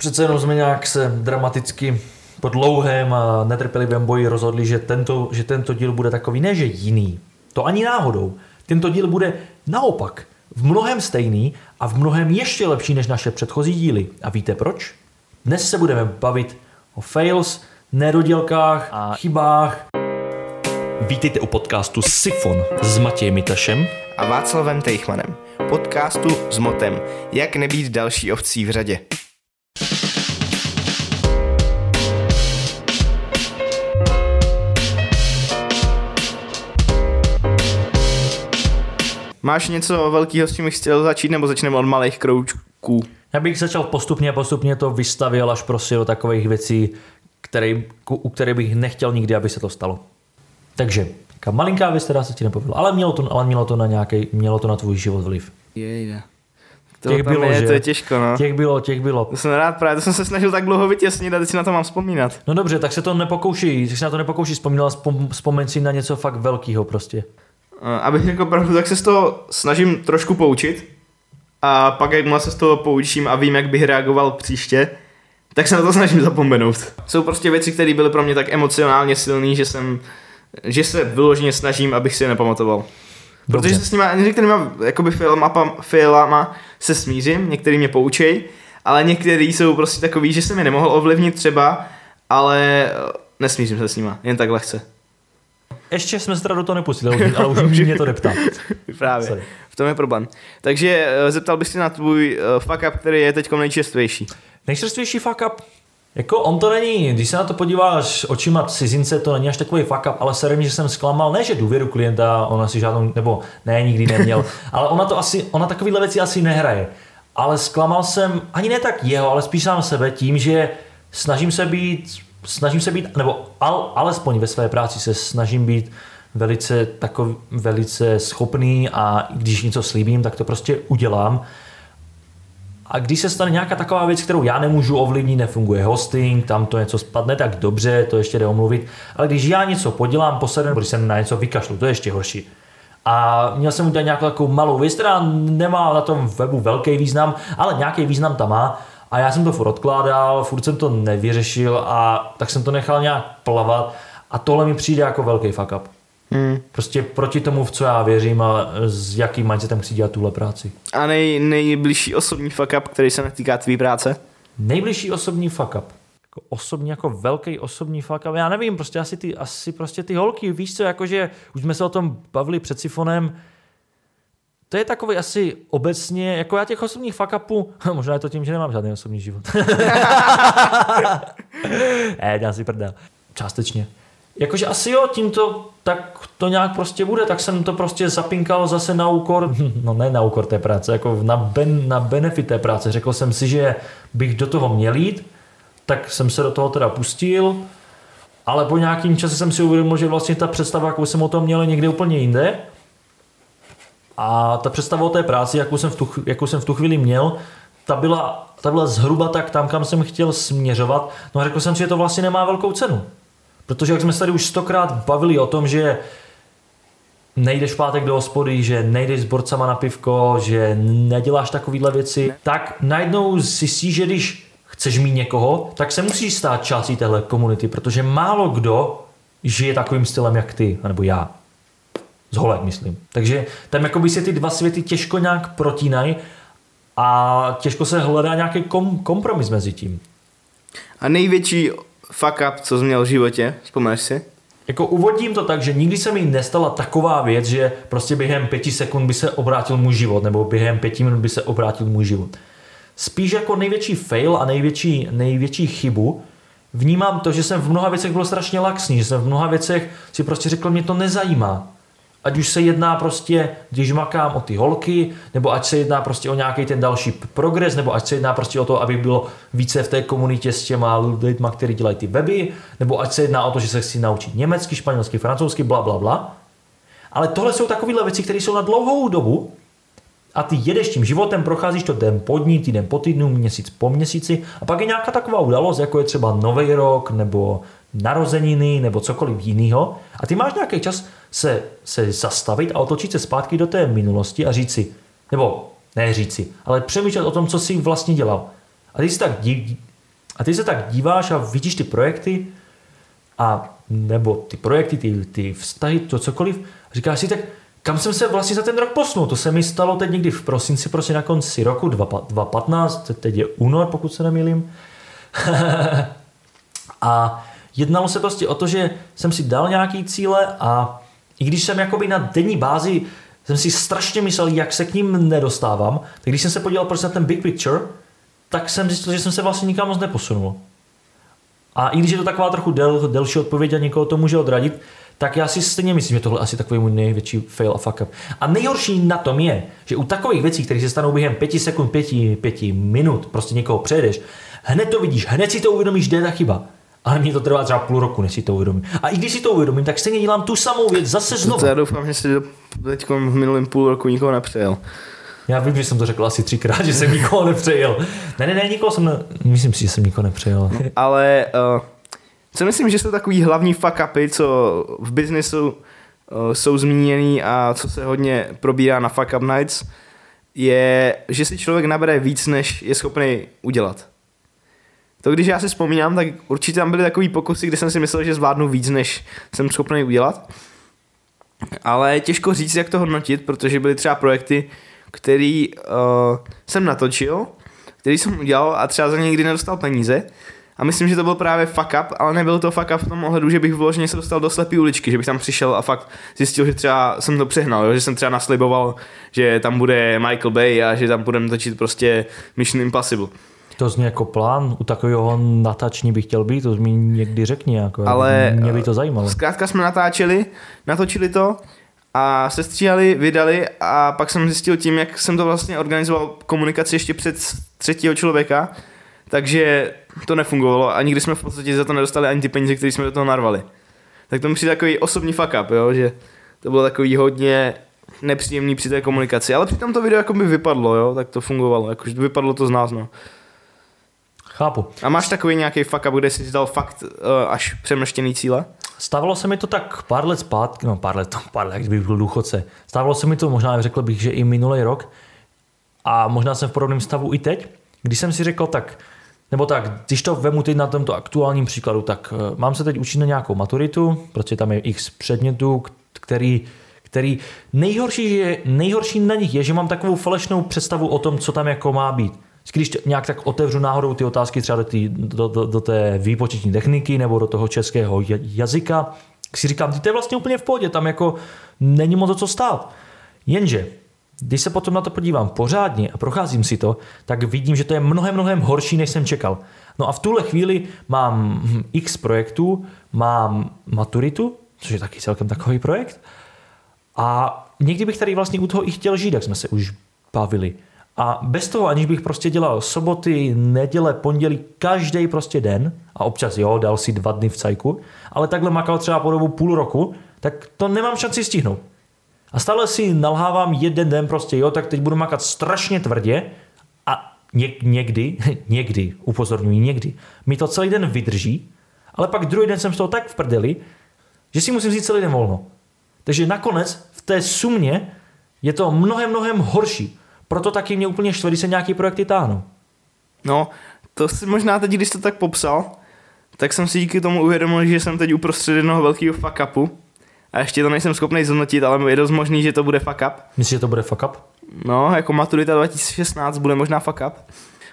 přece jenom jsme nějak se dramaticky po dlouhém a netrpělivém boji rozhodli, že tento, že tento díl bude takový, ne že jiný, to ani náhodou. Tento díl bude naopak v mnohem stejný a v mnohem ještě lepší než naše předchozí díly. A víte proč? Dnes se budeme bavit o fails, nedodělkách a chybách. Vítejte u podcastu Sifon s Matějem Mitašem a Václavem Tejchmanem. Podcastu s motem Jak nebýt další ovcí v řadě. Máš něco velkého, s čím bych chtěl začít, nebo začneme od malých kroučků? Já bych začal postupně, postupně to vystavil až prostě do takových věcí, který, u kterých bych nechtěl nikdy, aby se to stalo. Takže, taká malinká věc, která se ti nepovedla, ale mělo to, ale mělo to na nějaký, mělo to na tvůj život vliv. Jejde. To těch bylo, je, že? to je těžko, no. Těch bylo, těch bylo. To jsem rád právě, to jsem se snažil tak dlouho vytěsnit a teď si na to mám vzpomínat. No dobře, tak se to nepokouší, tak se na to nepokouší vzpomínat, vzpomeň si na něco fakt velkého prostě. Eh, abych řekl pravdu, tak se z toho snažím trošku poučit. A pak, jakmile se z toho poučím a vím, jak bych reagoval příště, tak se na to snažím zapomenout. Jsou prostě věci, které byly pro mě tak emocionálně silné, že jsem, že se vyloženě snažím, abych si je nepamatoval. Dobře. Protože se s nima, některýma jakoby filmama, filmama se smířím, některý mě poučej, ale některý jsou prostě takový, že jsem je nemohl ovlivnit třeba, ale eh, nesmířím se s nima, jen tak lehce. Ještě jsme se teda do toho nepustili, ale už mě to neptá. Právě, Sorry. v tom je problém. Takže uh, zeptal bych se na tvůj uh, fuck up, který je teď nejčerstvější. Nejčerstvější fuck up? Jako on to není, když se na to podíváš očima cizince, to není až takový fuck up, ale serem, že jsem zklamal, ne že důvěru klienta, ona si žádnou, nebo ne, nikdy neměl, ale ona to asi, ona takovýhle věci asi nehraje. Ale zklamal jsem, ani ne tak jeho, ale spíš sám sebe tím, že snažím se být snažím se být, nebo al, alespoň ve své práci se snažím být velice, takový, velice schopný a když něco slíbím, tak to prostě udělám. A když se stane nějaká taková věc, kterou já nemůžu ovlivnit, nefunguje hosting, tam to něco spadne, tak dobře, to ještě jde omluvit. Ale když já něco podělám posledně, když jsem na něco vykašlu, to je ještě horší. A měl jsem udělat nějakou takovou malou věc, která nemá na tom webu velký význam, ale nějaký význam tam má a já jsem to furt odkládal, furt jsem to nevyřešil a tak jsem to nechal nějak plavat a tohle mi přijde jako velký fuck up. Hmm. Prostě proti tomu, v co já věřím a s jakým mindsetem chci dělat tuhle práci. A nej, nejbližší osobní fuck up, který se netýká tvý práce? Nejbližší osobní fuck up. Jako osobní, jako velký osobní fuck up. Já nevím, prostě asi ty, asi prostě ty holky, víš co, jakože už jsme se o tom bavili před sifonem, to je takový asi obecně, jako já těch osobních fuck upů, možná je to tím, že nemám žádný osobní život. ne, dělám si prdel. Částečně. Jakože asi jo, tímto tak to nějak prostě bude, tak jsem to prostě zapinkal zase na úkor, no ne na úkor té práce, jako na, ben, na benefit té práce. Řekl jsem si, že bych do toho měl jít, tak jsem se do toho teda pustil, ale po nějakým čase jsem si uvědomil, že vlastně ta představa, jakou jsem o tom měl, někde úplně jinde a ta představa o té práci, jakou jsem v tu, jakou jsem v tu chvíli měl, ta byla, ta byla zhruba tak tam, kam jsem chtěl směřovat. No a řekl jsem si, že to vlastně nemá velkou cenu. Protože jak jsme se tady už stokrát bavili o tom, že nejdeš v pátek do hospody, že nejdeš s borcama na pivko, že neděláš takovéhle věci, ne. tak najednou zjistíš, že když chceš mít někoho, tak se musíš stát částí téhle komunity, protože málo kdo žije takovým stylem jak ty, nebo já. Z holek, myslím. Takže tam jakoby se ty dva světy těžko nějak protínají a těžko se hledá nějaký kom, kompromis mezi tím. A největší fuck up, co jsi měl v životě, vzpomeneš si? Jako uvodím to tak, že nikdy se mi nestala taková věc, že prostě během pěti sekund by se obrátil můj život, nebo během pěti minut by se obrátil můj život. Spíš jako největší fail a největší, největší chybu vnímám to, že jsem v mnoha věcech byl strašně laxní, že jsem v mnoha věcech si prostě řekl, mě to nezajímá. Ať už se jedná prostě, když makám o ty holky, nebo ať se jedná prostě o nějaký ten další progres, nebo ať se jedná prostě o to, aby bylo více v té komunitě s těma lidma, kteří dělají ty weby, nebo ať se jedná o to, že se chci naučit německy, španělsky, francouzsky, bla, bla, bla. Ale tohle jsou takovéhle věci, které jsou na dlouhou dobu a ty jedeš tím životem, procházíš to den po dní, týden po týdnu, měsíc po měsíci a pak je nějaká taková událost, jako je třeba nový rok, nebo narozeniny, nebo cokoliv jiného a ty máš nějaký čas se, se zastavit a otočit se zpátky do té minulosti a říct si, nebo ne říct si, ale přemýšlet o tom, co jsi vlastně dělal. A si tak A ty se tak díváš a vidíš ty projekty a nebo ty projekty, ty, ty vztahy, to cokoliv, říkáš si tak, kam jsem se vlastně za ten rok posunul? To se mi stalo teď někdy v prosinci, prostě na konci roku 2015, teď je únor, pokud se nemýlím. a jednalo se prostě o to, že jsem si dal nějaký cíle a i když jsem jakoby na denní bázi jsem si strašně myslel, jak se k ním nedostávám, tak když jsem se podíval prostě na ten big picture, tak jsem zjistil, že jsem se vlastně nikam moc neposunul. A i když je to taková trochu del, delší odpověď a někoho to může odradit, tak já si stejně myslím, že tohle asi takový můj největší fail a fuck up. A nejhorší na tom je, že u takových věcí, které se stanou během pěti sekund, pěti, pěti minut, prostě někoho přejedeš, hned to vidíš, hned si to uvědomíš, kde je ta chyba. Ale mě to trvá třeba půl roku, než si to uvědomím. A i když si to uvědomím, tak stejně dělám tu samou věc zase znovu. Já doufám, že si teď v minulém půl roku nikoho nepřejel. Já vím, že jsem to řekl asi třikrát, že jsem nikoho nepřejel. Ne, ne, ne, nikoho jsem, ne... myslím si, že jsem nikoho nepřejel. Ale uh, co myslím, že jsou takový hlavní fuck upy, co v biznesu uh, jsou zmíněný a co se hodně probírá na fuck up nights, je, že si člověk nabere víc, než je schopný udělat. To když já si vzpomínám, tak určitě tam byly takový pokusy, kde jsem si myslel, že zvládnu víc, než jsem schopný udělat. Ale těžko říct, jak to hodnotit, protože byly třeba projekty, který uh, jsem natočil, který jsem udělal a třeba za ně nikdy nedostal peníze. A myslím, že to byl právě fuck up, ale nebyl to fuck up v tom ohledu, že bych vložně se dostal do slepé uličky, že bych tam přišel a fakt zjistil, že třeba jsem to přehnal, jo? že jsem třeba nasliboval, že tam bude Michael Bay a že tam budeme točit prostě Mission Impossible. To zní jako plán, u takového natační bych chtěl být, to mi někdy řekni, jako, Ale mě by to zajímalo. Zkrátka jsme natáčeli, natočili to a sestříhali, vydali a pak jsem zjistil tím, jak jsem to vlastně organizoval komunikaci ještě před třetího člověka, takže to nefungovalo a nikdy jsme v podstatě za to nedostali ani ty peníze, které jsme do toho narvali. Tak to mi přijde takový osobní fuck up, jo, že to bylo takový hodně nepříjemný při té komunikaci, ale přitom to video jako by vypadlo, jo, tak to fungovalo, jakože vypadlo to z nás, no. Chápu. A máš takový nějaký fuck up, kde jsi dal fakt uh, až přemrštěný cíle? Stávalo se mi to tak pár let zpátky, no pár let, pár let, kdybych byl důchodce. Stávalo se mi to možná, řekl bych, že i minulý rok. A možná jsem v podobném stavu i teď, když jsem si řekl tak, nebo tak, když to vemu teď na tomto aktuálním příkladu, tak uh, mám se teď učit na nějakou maturitu, protože tam je x předmětů, který, který nejhorší, je, nejhorší na nich je, že mám takovou falešnou představu o tom, co tam jako má být když nějak tak otevřu náhodou ty otázky třeba do, tý, do, do, do té výpočetní techniky nebo do toho českého jazyka, si říkám, ty to je vlastně úplně v pohodě, tam jako není moc o co stát. Jenže, když se potom na to podívám pořádně a procházím si to, tak vidím, že to je mnohem, mnohem horší, než jsem čekal. No a v tuhle chvíli mám x projektů, mám maturitu, což je taky celkem takový projekt, a někdy bych tady vlastně u toho i chtěl žít, jak jsme se už bavili. A bez toho, aniž bych prostě dělal soboty, neděle, pondělí, každý prostě den, a občas jo, dal si dva dny v cajku, ale takhle makal třeba po dobu půl roku, tak to nemám šanci stihnout. A stále si nalhávám jeden den prostě, jo, tak teď budu makat strašně tvrdě a ně, někdy, někdy, upozorňuji, někdy, mi to celý den vydrží, ale pak druhý den jsem z toho tak v prdeli, že si musím vzít celý den volno. Takže nakonec v té sumě je to mnohem, mnohem horší. Proto taky mě úplně štve, když se nějaký projekty táhnou. No, to si možná teď, když to tak popsal, tak jsem si díky tomu uvědomil, že jsem teď uprostřed jednoho velkého fuck upu. A ještě to nejsem schopný zhodnotit, ale je dost možný, že to bude fuck up. Myslíš, že to bude fuck up? No, jako maturita 2016 bude možná fuck up.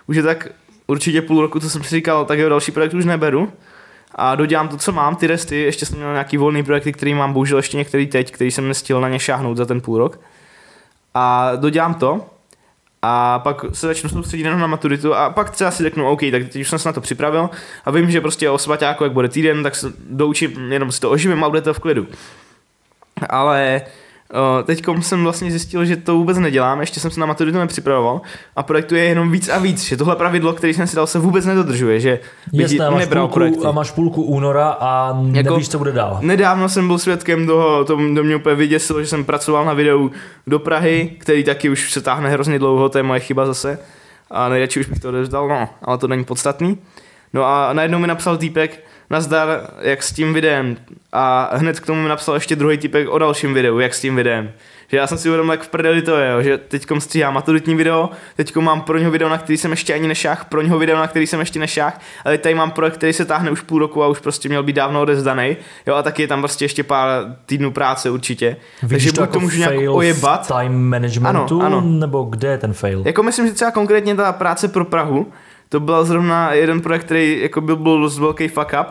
Už je tak určitě půl roku, co jsem si říkal, tak jo, další projekt už neberu. A dodělám to, co mám, ty resty, ještě jsem měl nějaký volný projekty, který mám, bohužel ještě některý teď, který jsem nestihl na ně šáhnout za ten půl rok. A dodělám to, a pak se začnu soustředit jenom na maturitu a pak třeba si řeknu, OK, tak teď už jsem se na to připravil a vím, že prostě o svaťáku, jak bude týden, tak se doučím, jenom si to oživím a bude to v klidu. Ale Teď jsem vlastně zjistil, že to vůbec nedělám, ještě jsem se na maturitu nepřipravoval a projektu je jenom víc a víc, že tohle pravidlo, který jsem si dal, se vůbec nedodržuje, že Jasné, máš nebral půlku, projekty. a máš půlku února a jako nevíš, co bude dál. Nedávno jsem byl svědkem toho, to, to mě úplně vyděsilo, že jsem pracoval na videu do Prahy, který taky už se táhne hrozně dlouho, to je moje chyba zase a nejradši už bych to odevzdal, no, ale to není podstatný. No a najednou mi napsal týpek, nazdar, jak s tím videem. A hned k tomu mi napsal ještě druhý typek o dalším videu, jak s tím videem. Že já jsem si uvědomil, jak v prdeli to je, že teďkom stříhám maturitní video, teďkom mám pro něho video, na který jsem ještě ani nešách, pro něho video, na který jsem ještě nešách, ale tady mám projekt, který se táhne už půl roku a už prostě měl být dávno odezdaný, jo, a taky je tam prostě ještě pár týdnů práce určitě. Vidíš Takže to buď jako to můžu nějak ojebat, time managementu, Ano, ano. nebo kde je ten fail? jako myslím, že třeba konkrétně ta práce pro Prahu, to byl zrovna jeden projekt, který jako byl, byl dost velký fuck up,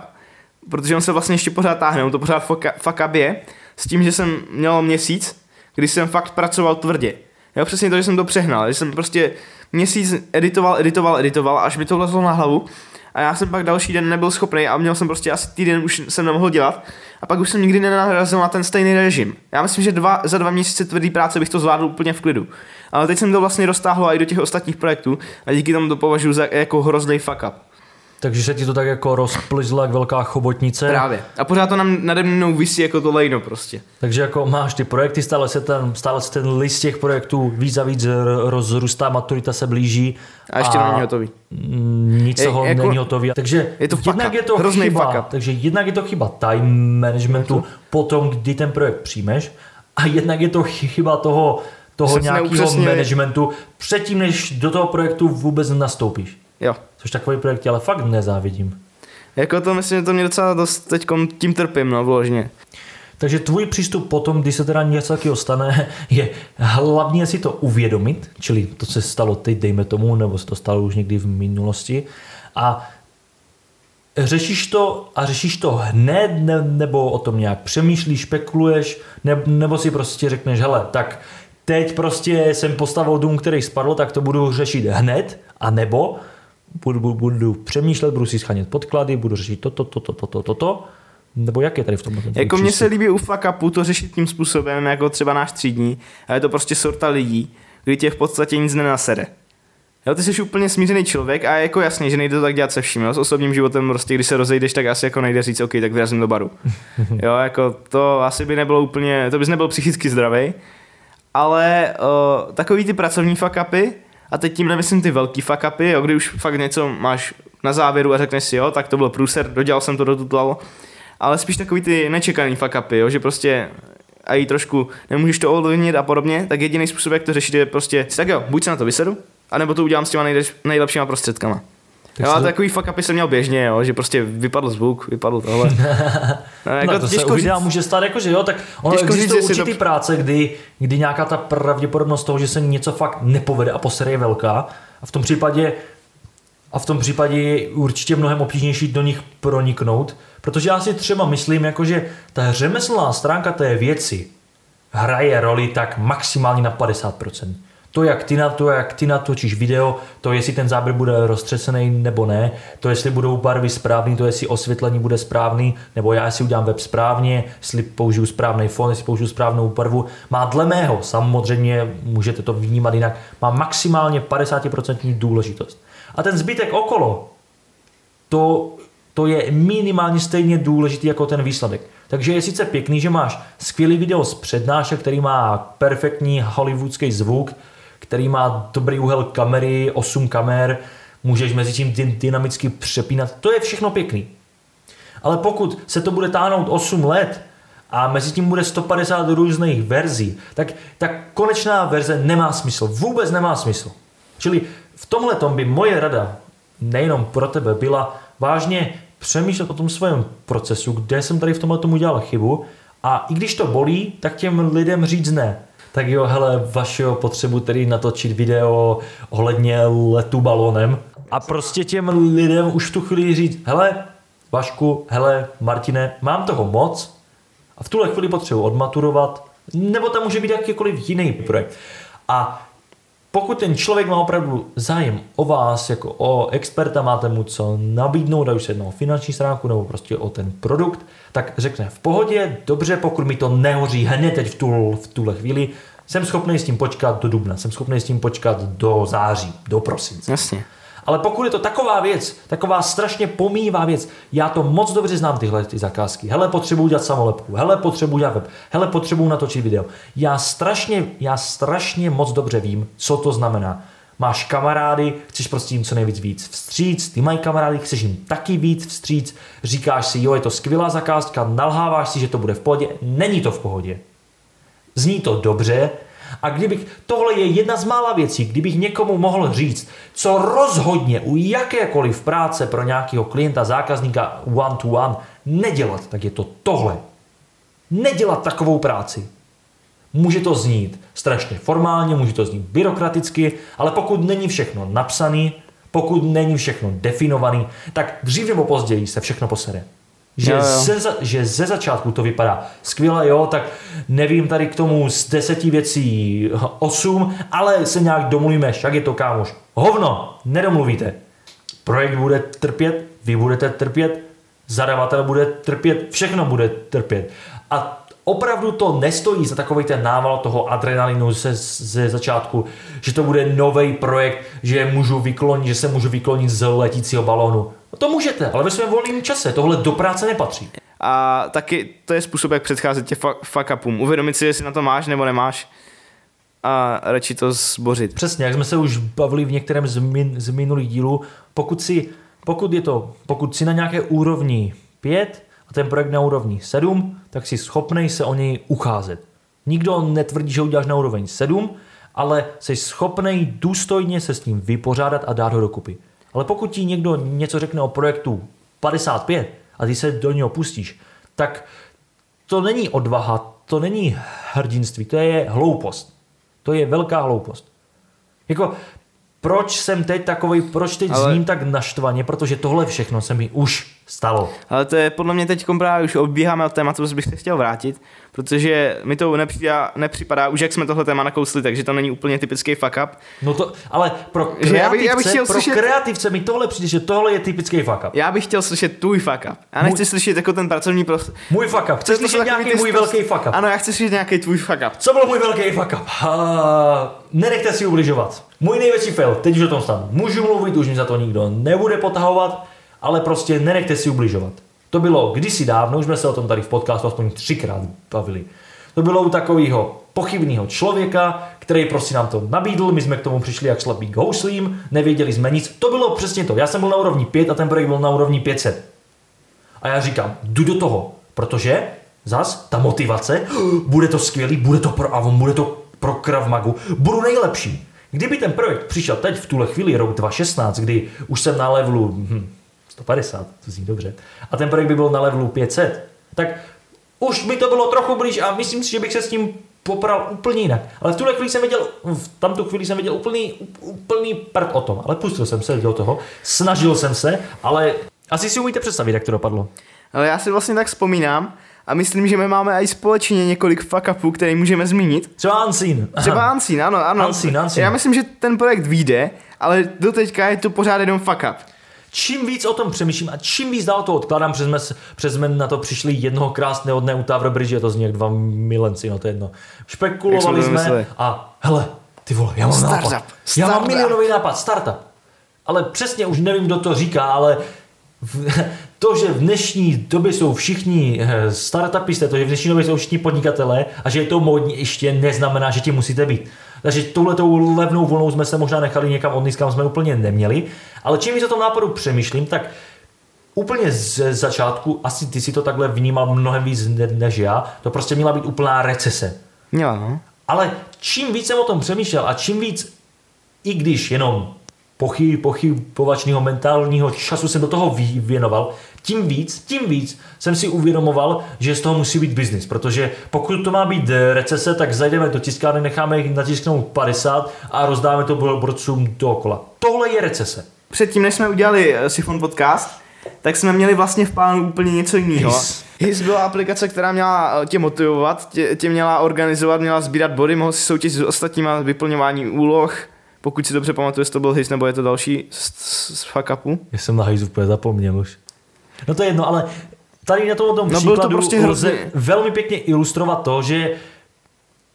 protože on se vlastně ještě pořád táhne, on to pořád fuck up je, s tím, že jsem měl měsíc, kdy jsem fakt pracoval tvrdě. Jo, přesně to, že jsem to přehnal, že jsem prostě měsíc editoval, editoval, editoval, až mi to vlezlo na hlavu a já jsem pak další den nebyl schopný a měl jsem prostě asi týden už jsem nemohl dělat a pak už jsem nikdy nenarazil na ten stejný režim. Já myslím, že dva, za dva měsíce tvrdý práce bych to zvládl úplně v klidu. Ale teď jsem to vlastně roztáhl i do těch ostatních projektů a díky tomu to považuji za jako hrozný fuck up. Takže se ti to tak jako rozplizlo jak velká chobotnice. Právě. A pořád to nám nade mnou visí jako to lejno prostě. Takže jako máš ty projekty, stále se ten, stále se ten list těch projektů víc a víc rozrůstá, maturita se blíží. A ještě to není hotový. mm, Nic Je- toho jako- není hotový. Takže je to fuck jednak je to Hrozný fuck chyba, up. takže jednak je to chyba time managementu potom, kdy ten projekt přijmeš a jednak je to chyba toho, toho nějakého managementu předtím, než do toho projektu vůbec nastoupíš. Jo. Což takový projekt ale fakt nezávidím. Jako to myslím, že to mě docela dost teď tím trpím, no, vložně. Takže tvůj přístup potom, když se teda něco takového stane, je hlavně si to uvědomit, čili to se stalo teď, dejme tomu, nebo se to stalo už někdy v minulosti, a řešíš to a řešíš to hned, ne, nebo o tom nějak přemýšlíš, špekuluješ, ne, nebo si prostě řekneš, hele, tak teď prostě jsem postavil dům, který spadl, tak to budu řešit hned, a nebo budu, budu, budu přemýšlet, budu si schánět podklady, budu řešit toto, toto, toto, toto, nebo jak je tady v tom? Jako mně se líbí u fuck upu to řešit tím způsobem, jako třeba náš třídní, a je to prostě sorta lidí, kdy tě v podstatě nic nenasede. Jo, ty jsi úplně smířený člověk a je jako jasný, že nejde to tak dělat se vším, jo? s osobním životem prostě, když se rozejdeš, tak asi jako nejde říct, OK, tak vyrazím do baru. Jo, jako to asi by nebylo úplně, to bys nebyl psychicky zdravý, ale uh, takový ty pracovní fuck upy, a teď tím nemyslím ty velký fuck upy, jo, kdy už fakt něco máš na závěru a řekneš si, jo, tak to byl průser, dodělal jsem to, dotutlal, ale spíš takový ty nečekaný fuck upy, jo, že prostě a jí trošku nemůžeš to ovlivnit a podobně, tak jediný způsob, jak to řešit, je prostě, tak jo, buď se na to vysedu, anebo to udělám s těma nejlepš- nejlepšíma prostředkama. Tak jo, se to- takový fuck upy jsem měl běžně, jo, že prostě vypadl zvuk, vypadl tohle. No, jako no, to se těžko u říct, videa může stát jako, že jo, tak ono Těžko říct, existuje to- určitý práce, kdy, kdy nějaká ta pravděpodobnost toho, že se něco fakt nepovede a posere je velká a v tom případě a v tom případě je určitě mnohem obtížnější do nich proniknout, protože já si třeba myslím, jako že ta řemeslná stránka té věci hraje roli tak maximálně na 50%. To, jak ty, na to, jak ty natočíš video, to, jestli ten záběr bude roztřesený nebo ne, to, jestli budou barvy správný, to, jestli osvětlení bude správný, nebo já si udělám web správně, jestli použiju správný fond, jestli použiju správnou barvu, má dle mého, samozřejmě můžete to vnímat jinak, má maximálně 50% důležitost. A ten zbytek okolo, to, to je minimálně stejně důležitý jako ten výsledek. Takže je sice pěkný, že máš skvělý video z přednášek, který má perfektní hollywoodský zvuk, který má dobrý úhel kamery, 8 kamer, můžeš mezi tím dy- dynamicky přepínat. To je všechno pěkný. Ale pokud se to bude táhnout 8 let a mezi tím bude 150 různých verzí, tak ta konečná verze nemá smysl. Vůbec nemá smysl. Čili v tomhle by moje rada nejenom pro tebe byla vážně přemýšlet o tom svém procesu, kde jsem tady v tomhle tomu udělal chybu a i když to bolí, tak těm lidem říct ne. Tak jo, hele, vašeho potřebu tedy natočit video ohledně letu balonem a prostě těm lidem už v tu chvíli říct, hele, Vašku, hele, Martine, mám toho moc a v tuhle chvíli potřebuji odmaturovat, nebo tam může být jakýkoliv jiný projekt. A pokud ten člověk má opravdu zájem o vás, jako o experta, máte mu co nabídnout, ať už se jedná o finanční stránku nebo prostě o ten produkt, tak řekne v pohodě, dobře, pokud mi to nehoří hned teď v, tu, v tuhle chvíli, jsem schopný s tím počkat do dubna, jsem schopný s tím počkat do září, do prosince. Jasně. Ale pokud je to taková věc, taková strašně pomývá věc, já to moc dobře znám tyhle ty zakázky. Hele, potřebuji dělat samolepku, hele, potřebuji dělat web, hele, potřebuji natočit video. Já strašně, já strašně moc dobře vím, co to znamená. Máš kamarády, chceš prostě jim co nejvíc víc vstříc, ty mají kamarády, chceš jim taky víc vstříc, říkáš si, jo, je to skvělá zakázka, nalháváš si, že to bude v pohodě, není to v pohodě. Zní to dobře, a kdybych, tohle je jedna z mála věcí, kdybych někomu mohl říct, co rozhodně u jakékoliv práce pro nějakého klienta, zákazníka one to one nedělat, tak je to tohle. Nedělat takovou práci. Může to znít strašně formálně, může to znít byrokraticky, ale pokud není všechno napsaný, pokud není všechno definovaný, tak dřív nebo později se všechno posere. Že, jo, jo. Ze, že ze začátku to vypadá skvěle, jo, tak nevím tady k tomu z deseti věcí osm, ale se nějak domluvíme, jak je to kámoš. Hovno, nedomluvíte. Projekt bude trpět, vy budete trpět, zadavatel bude trpět, všechno bude trpět. A opravdu to nestojí za takový ten nával toho adrenalinu ze, ze začátku, že to bude nový projekt, že můžu vyklonit, že se můžu vyklonit z letícího balónu. No to můžete, ale ve svém volném čase. Tohle do práce nepatří. A taky to je způsob, jak předcházet tě fuck upům. Uvědomit si, jestli na to máš nebo nemáš a radši to zbořit. Přesně, jak jsme se už bavili v některém z, min, z minulých dílů, pokud si, pokud je to, pokud si na nějaké úrovni 5 a ten projekt na úrovni 7, tak si schopnej se o něj ucházet. Nikdo netvrdí, že uděláš na úroveň 7, ale jsi schopnej důstojně se s ním vypořádat a dát ho dokupy. Ale pokud ti někdo něco řekne o projektu 55 a ty se do něho pustíš, tak to není odvaha, to není hrdinství, to je hloupost. To je velká hloupost. Jako, proč jsem teď takový, proč teď Ale... zním tak naštvaně, protože tohle všechno se mi už stalo. Ale to je podle mě teď právě už obíháme od tématu, co bych se chtěl vrátit, protože mi to nepřipadá, nepřipadá už jak jsme tohle téma nakousli, takže to není úplně typický fuck up. No to, ale pro kreativce, já bych, já bych chtěl pro slyšet... kreativce mi tohle přijde, že tohle je typický fuck up. Já bych chtěl slyšet tvůj fuck up. Já nechci můj... slyšet jako ten pracovní prostor. Můj fuck up. Chceš slyšet nějaký můj velký fuck up? Ano, já chci slyšet nějaký tvůj fuck up. Co byl můj velký fuck up? Uh, nenechte si ubližovat. Můj největší fail, teď už o tom stanu. Můžu mluvit, už mi za to nikdo nebude potahovat, ale prostě nenechte si ubližovat. To bylo kdysi dávno, už jsme se o tom tady v podcastu aspoň třikrát bavili. To bylo u takového pochybného člověka, který prostě nám to nabídl, my jsme k tomu přišli jak slabý gouslím, nevěděli jsme nic. To bylo přesně to. Já jsem byl na úrovni 5 a ten projekt byl na úrovni 500. A já říkám, jdu do toho, protože zas ta motivace, bude to skvělý, bude to pro Avon, bude to pro Krav Magu, budu nejlepší. Kdyby ten projekt přišel teď v tuhle chvíli rok 2016, kdy už jsem na levelu hm, 150, to zní dobře, a ten projekt by byl na levelu 500, tak už mi to bylo trochu blíž a myslím si, že bych se s tím popral úplně jinak. Ale v tuhle chvíli jsem viděl, v tamtu chvíli jsem viděl úplný, úplný prd o tom, ale pustil jsem se do toho, snažil jsem se, ale asi si umíte představit, jak to dopadlo. Ale já si vlastně tak vzpomínám, a myslím, že my máme i společně několik fuck upů, které můžeme zmínit. Třeba Unseen. Třeba Unseen, ano, ano. Unseen, Unseen. Já myslím, že ten projekt vyjde, ale doteďka je to pořád jenom fuck up čím víc o tom přemýšlím a čím víc dál to odkládám, přes jsme, přes jsme na to přišli jednoho krásného dne u Tower Bridge, to zní jak dva milenci, no to je jedno. Špekulovali jsme mysleli? a hele, ty vole, já mám startup, nápad. Startup. Já mám milionový nápad, startup. Ale přesně už nevím, kdo to říká, ale to, že v dnešní době jsou všichni eh, startupisté, to, že v dnešní době jsou všichni podnikatelé a že je to módní, ještě neznamená, že ti musíte být. Takže touhletou levnou vlnou jsme se možná nechali někam odníst, kam jsme úplně neměli. Ale čím víc o tom nápadu přemýšlím, tak úplně z začátku, asi ty si to takhle vnímal mnohem víc než já, to prostě měla být úplná recese. Měla, no. Ale čím víc jsem o tom přemýšlel a čím víc, i když jenom pochyb, pochybovačního mentálního času jsem do toho věnoval, tím víc, tím víc jsem si uvědomoval, že z toho musí být biznis, protože pokud to má být recese, tak zajdeme do tiskárny, necháme jich natisknout 50 a rozdáme to borcům dookola. Tohle je recese. Předtím, než jsme udělali eh, Sifon podcast, tak jsme měli vlastně v plánu úplně něco jiného. His. His byla aplikace, která měla eh, tě motivovat, tě, tě měla organizovat, měla sbírat body, mohl si soutěžit s ostatníma vyplňování úloh, pokud si dobře pamatuju, jestli to byl His nebo je to další z, z, z fuck upu. Já jsem na His úplně zapomněl už. No to je jedno, ale tady na tom no, příkladu to prostě lze velmi pěkně ilustrovat to, že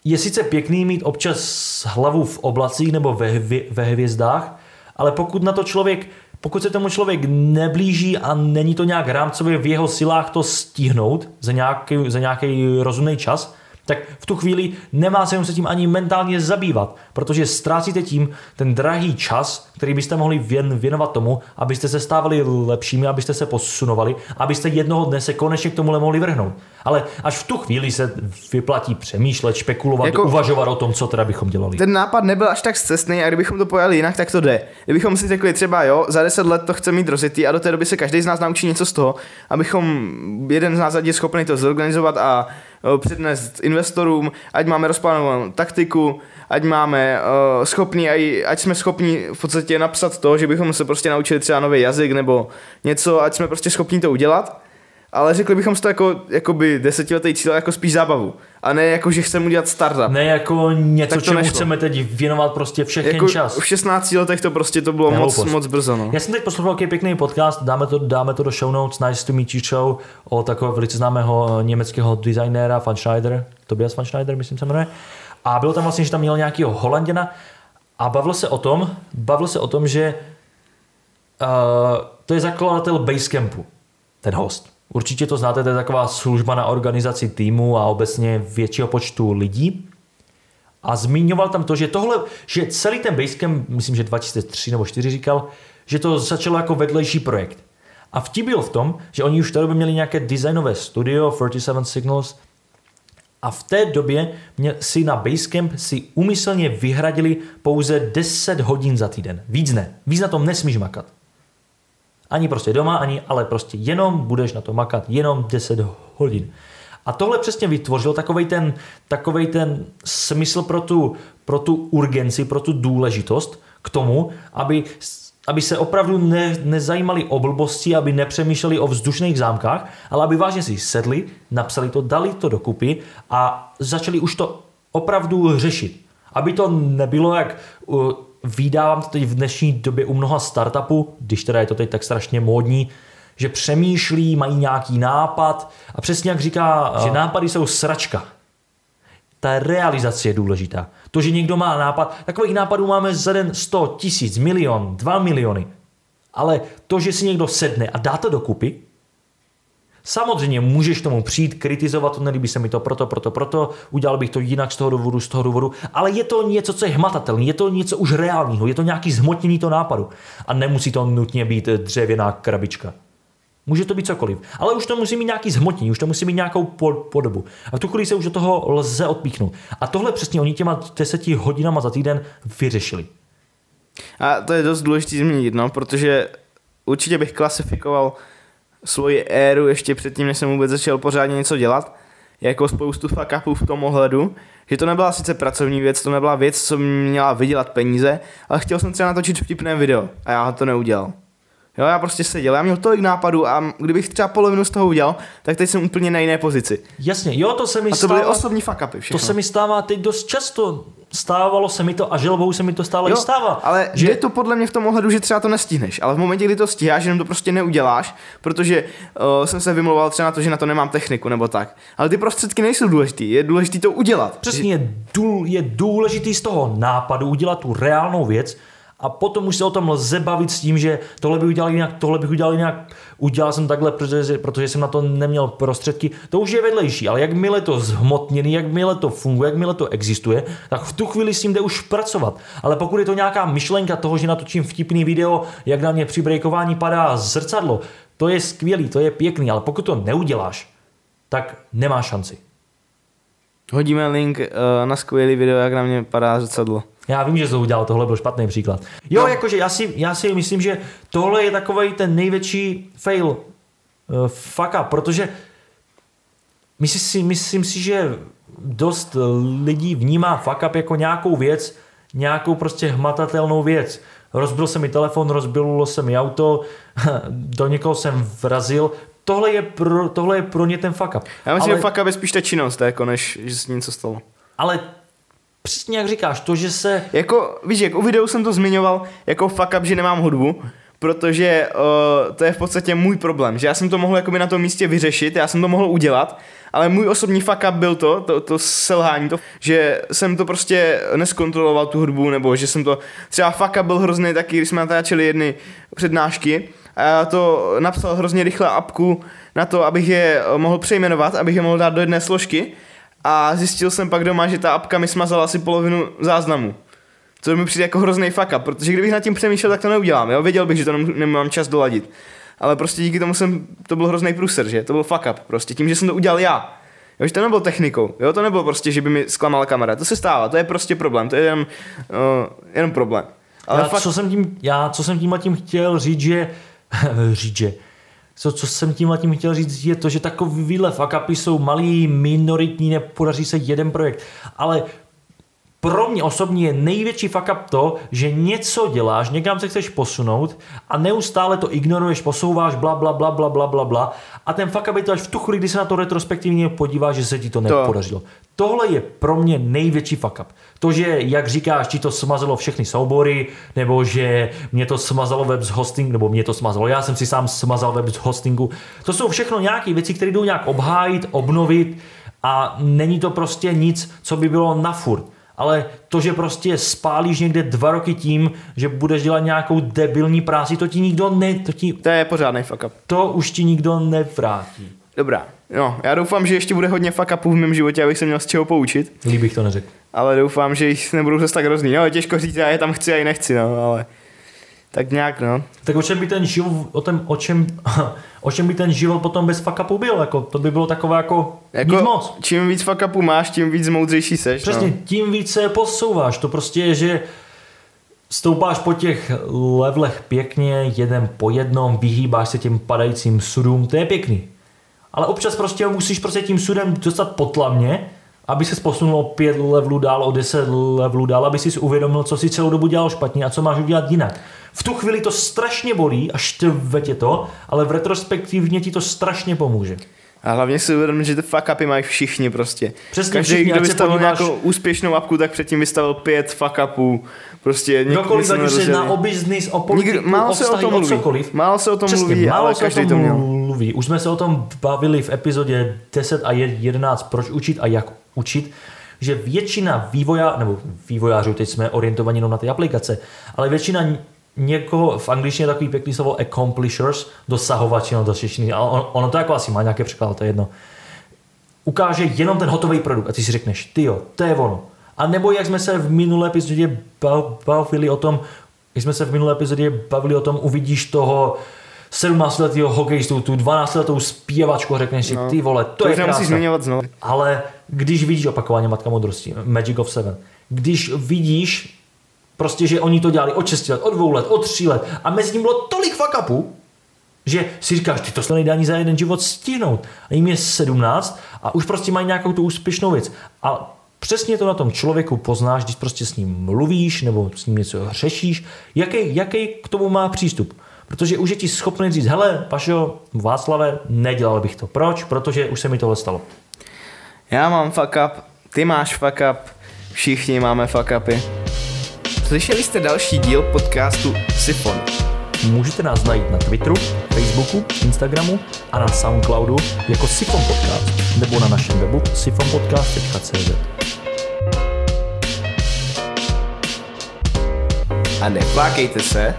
je sice pěkný mít občas hlavu v oblacích nebo ve, ve hvězdách, ale pokud na to člověk, pokud se tomu člověk neblíží a není to nějak rámcově v jeho silách to stihnout za nějaký, za nějaký rozumný čas, tak v tu chvíli nemá se se tím ani mentálně zabývat, protože ztrácíte tím ten drahý čas, který byste mohli věn, věnovat tomu, abyste se stávali lepšími, abyste se posunovali, abyste jednoho dne se konečně k tomuhle mohli vrhnout. Ale až v tu chvíli se vyplatí přemýšlet, špekulovat, jako, uvažovat o tom, co teda bychom dělali. Ten nápad nebyl až tak cestný a kdybychom to pojali jinak, tak to jde. Kdybychom si řekli třeba, jo, za 10 let to chce mít rozjetý a do té doby se každý z nás naučí něco z toho, abychom jeden z nás je schopný to zorganizovat a přednést investorům, ať máme rozplánovanou taktiku, ať máme uh, schopný, ať jsme schopni v podstatě napsat to, že bychom se prostě naučili třeba nový jazyk nebo něco, ať jsme prostě schopni to udělat ale řekli bychom si to jako jakoby desetiletý cíl jako spíš zábavu. A ne jako, že chceme udělat startup. Ne jako něco, tak čemu nešlo. chceme teď věnovat prostě všechny jako čas. V 16 letech to prostě to bylo moc, moc brzo. No. Já jsem teď poslouchal jaký pěkný podcast, dáme to, dáme to do show notes, Nice to meet you show, o takového velice známého eh, německého designéra, Van Schneider, Tobias Van Schneider, myslím se jmenuje. A bylo tam vlastně, že tam měl nějakého Holanděna a bavil se o tom, bavil se o tom, že uh, to je zakladatel Basecampu, ten host. Určitě to znáte, to je taková služba na organizaci týmu a obecně většího počtu lidí. A zmiňoval tam to, že tohle, že celý ten Basecamp, myslím, že 2003 nebo 2004 říkal, že to začalo jako vedlejší projekt. A vtip byl v tom, že oni už v té době měli nějaké designové studio, 47 Signals, a v té době mě si na Basecamp si umyslně vyhradili pouze 10 hodin za týden. Víc ne. Víc na tom nesmíš makat. Ani prostě doma, ani, ale prostě jenom budeš na to makat, jenom 10 hodin. A tohle přesně vytvořil takovej ten, takovej ten smysl pro tu, pro tu urgenci, pro tu důležitost k tomu, aby, aby se opravdu ne, nezajímali o blbosti, aby nepřemýšleli o vzdušných zámkách, ale aby vážně si sedli, napsali to, dali to dokupy a začali už to opravdu řešit. Aby to nebylo jak vydávám to teď v dnešní době u mnoha startupů, když teda je to teď tak strašně módní, že přemýšlí, mají nějaký nápad a přesně jak říká, že nápady jsou sračka. Ta realizace je důležitá. To, že někdo má nápad, takových nápadů máme za den 100, tisíc, milion, 2 miliony. Ale to, že si někdo sedne a dá to dokupy, Samozřejmě můžeš tomu přijít, kritizovat, nelíbí se mi to proto, proto, proto, udělal bych to jinak z toho důvodu, z toho důvodu, ale je to něco, co je hmatatelné, je to něco už reálného, je to nějaký zhmotnění toho nápadu a nemusí to nutně být dřevěná krabička. Může to být cokoliv. Ale už to musí mít nějaký zhmotnění, už to musí mít nějakou podobu. A v tu chvíli se už do toho lze odpíchnout. A tohle přesně oni těma deseti hodinama za týden vyřešili. A to je dost důležité zmínit, no, protože určitě bych klasifikoval svoji éru ještě předtím, než jsem vůbec začal pořádně něco dělat, jako spoustu fuck upů v tom ohledu, že to nebyla sice pracovní věc, to nebyla věc, co měla vydělat peníze, ale chtěl jsem třeba natočit vtipné video a já to neudělal. Jo, já prostě seděl, já měl tolik nápadů a kdybych třeba polovinu z toho udělal, tak teď jsem úplně na jiné pozici. Jasně, jo, to se mi a to byly osobní fuck upy všechno. To se mi stává teď dost často. Stávalo se mi to a želbou se mi to stále jo, stává. Ale že... je to podle mě v tom ohledu, že třeba to nestihneš, ale v momentě, kdy to stíháš, jenom to prostě neuděláš, protože uh, jsem se vymlouval třeba na to, že na to nemám techniku nebo tak. Ale ty prostředky nejsou důležitý, je důležité to udělat. Přesně, je, důl, je důležitý z toho nápadu udělat tu reálnou věc, a potom už se o tom lze bavit s tím, že tohle bych udělal jinak, tohle bych udělal jinak, udělal jsem takhle, protože, protože jsem na to neměl prostředky. To už je vedlejší, ale jakmile to zhmotněný, jakmile to funguje, jakmile to existuje, tak v tu chvíli s tím jde už pracovat. Ale pokud je to nějaká myšlenka toho, že natočím vtipný video, jak na mě při breakování padá zrcadlo, to je skvělý, to je pěkný, ale pokud to neuděláš, tak nemá šanci. Hodíme link uh, na skvělý video, jak na mě padá zrcadlo. Já vím, že to udělal, tohle byl špatný příklad. Jo, no. jakože já si, já si myslím, že tohle je takový ten největší fail uh, fuck up, protože myslím si, myslím si, že dost lidí vnímá fuck up jako nějakou věc, nějakou prostě hmatatelnou věc. Rozbil se mi telefon, rozbilo se mi auto, do někoho jsem vrazil. Tohle je pro, tohle je pro ně ten fuck up. Já myslím, Ale... že fuck up je spíš ta činnost, jako než že se něco stalo. Ale přesně jak říkáš, to, že se... Jako, víš, jak u videu jsem to zmiňoval, jako fuck up, že nemám hudbu, protože uh, to je v podstatě můj problém, že já jsem to mohl jakoby na tom místě vyřešit, já jsem to mohl udělat, ale můj osobní fuck up byl to, to, to selhání, to, že jsem to prostě neskontroloval tu hudbu, nebo že jsem to, třeba fuck up byl hrozný taky, když jsme natáčeli jedny přednášky, a já to napsal hrozně rychle apku na to, abych je mohl přejmenovat, abych je mohl dát do jedné složky a zjistil jsem pak doma, že ta apka mi smazala asi polovinu záznamu. To mi přijde jako hrozný fuck up, protože kdybych nad tím přemýšlel, tak to neudělám. Jo? Věděl bych, že to nem- nemám čas doladit. Ale prostě díky tomu jsem, to byl hrozný průser, že? To byl fuck up. Prostě tím, že jsem to udělal já. Jo, že to nebylo technikou, jo, to nebylo prostě, že by mi zklamala kamera, to se stává, to je prostě problém, to je jenom, uh, jenom problém. Ale já, fakt... co jsem tím, já, co jsem tím a tím chtěl říct, že, říct, že, co, co jsem tím tím chtěl říct, je to, že takovýhle fuck jsou malý, minoritní, nepodaří se jeden projekt, ale pro mě osobně je největší fuck up to, že něco děláš, někam se chceš posunout a neustále to ignoruješ, posouváš, bla, bla, bla, bla, bla, bla, bla a ten fuck up je to až v tu chvíli, kdy se na to retrospektivně podíváš, že se ti to nepodařilo. To. Tohle je pro mě největší fuck up. To, že, jak říkáš, ti to smazalo všechny soubory, nebo že mě to smazalo web z hosting, nebo mě to smazalo, já jsem si sám smazal web z hostingu. To jsou všechno nějaké věci, které jdou nějak obhájit, obnovit a není to prostě nic, co by bylo na furt ale to, že prostě spálíš někde dva roky tím, že budeš dělat nějakou debilní práci, to ti nikdo ne... To, ti, to je pořádný fuck up. To už ti nikdo nevrátí. Dobrá, no, já doufám, že ještě bude hodně fuck upů v mém životě, abych se měl z čeho poučit. Líbí bych to neřekl. Ale doufám, že jich nebudou zase tak hrozný. No, těžko říct, já je tam chci a i nechci, no, ale tak nějak, no. Tak o čem by ten život, o, tom, o, čem, o čem by ten život potom bez fuck upu byl? Jako, to by bylo takové jako, jako nic moc. Čím víc fuck upů máš, tím víc moudřejší seš. Přesně, no. tím víc se posouváš. To prostě je, že stoupáš po těch levelech pěkně, jeden po jednom, vyhýbáš se těm padajícím sudům, to je pěkný. Ale občas prostě musíš prostě tím sudem dostat potlavně, aby se posunul o pět levelů dál, o deset levelů dál, aby si uvědomil, co si celou dobu dělal špatně a co máš udělat jinak. V tu chvíli to strašně bolí a štve tě to, ale v retrospektivně ti to strašně pomůže. A hlavně si uvědomit, že ty fuck upy mají všichni prostě. Přesně Každý, všichni, kdo vystavil podíváš... nějakou úspěšnou apku, tak předtím vystavil pět fuck upů. Prostě Kdokoliv, ať už se jedná o business, o politiku, Nikdo, málo o vztahy, se o, tom mluví. o cokoliv. Málo se o tom Přesně, mluví, málo ale se každý o tom to měl. mluví. Už jsme se o tom bavili v epizodě 10 a 11, proč učit a jak učit že většina vývoja, nebo vývojářů, teď jsme orientovaní jenom na ty aplikace, ale většina někoho, v angličtině takový pěkný slovo accomplishers, dosahovači, no dosažení, ale ono, ono to jako asi má nějaké překlad, to je jedno. Ukáže jenom ten hotový produkt a ty si řekneš, ty jo, to je ono. A nebo jak jsme se v minulé epizodě bavili o tom, jak jsme se v minulé epizodě bavili o tom, uvidíš toho 17-letého hokejistu, tu 12-letou zpěvačku řekneš si, no, ty vole, to, to je krásné. zmiňovat znovu. Ale když vidíš opakovaně Matka modrosti, Magic of Seven, když vidíš prostě, že oni to dělali od 6 let, od 2 let, od 3 let a mezi tím bylo tolik fuck že si říkáš, ty to se nejde ani za jeden život stihnout. A jim je 17 a už prostě mají nějakou tu úspěšnou věc. A přesně to na tom člověku poznáš, když prostě s ním mluvíš nebo s ním něco řešíš, jaký, jaký k tomu má přístup. Protože už je ti schopný říct, hele, Pašo, Václave, nedělal bych to. Proč? Protože už se mi tohle stalo. Já mám fuck up, ty máš fuck up, všichni máme fuck upy. Slyšeli jste další díl podcastu Sifon. Můžete nás najít na Twitteru, Facebooku, Instagramu a na Soundcloudu jako Sifon Podcast nebo na našem webu sifonpodcast.cz. A neplákejte se,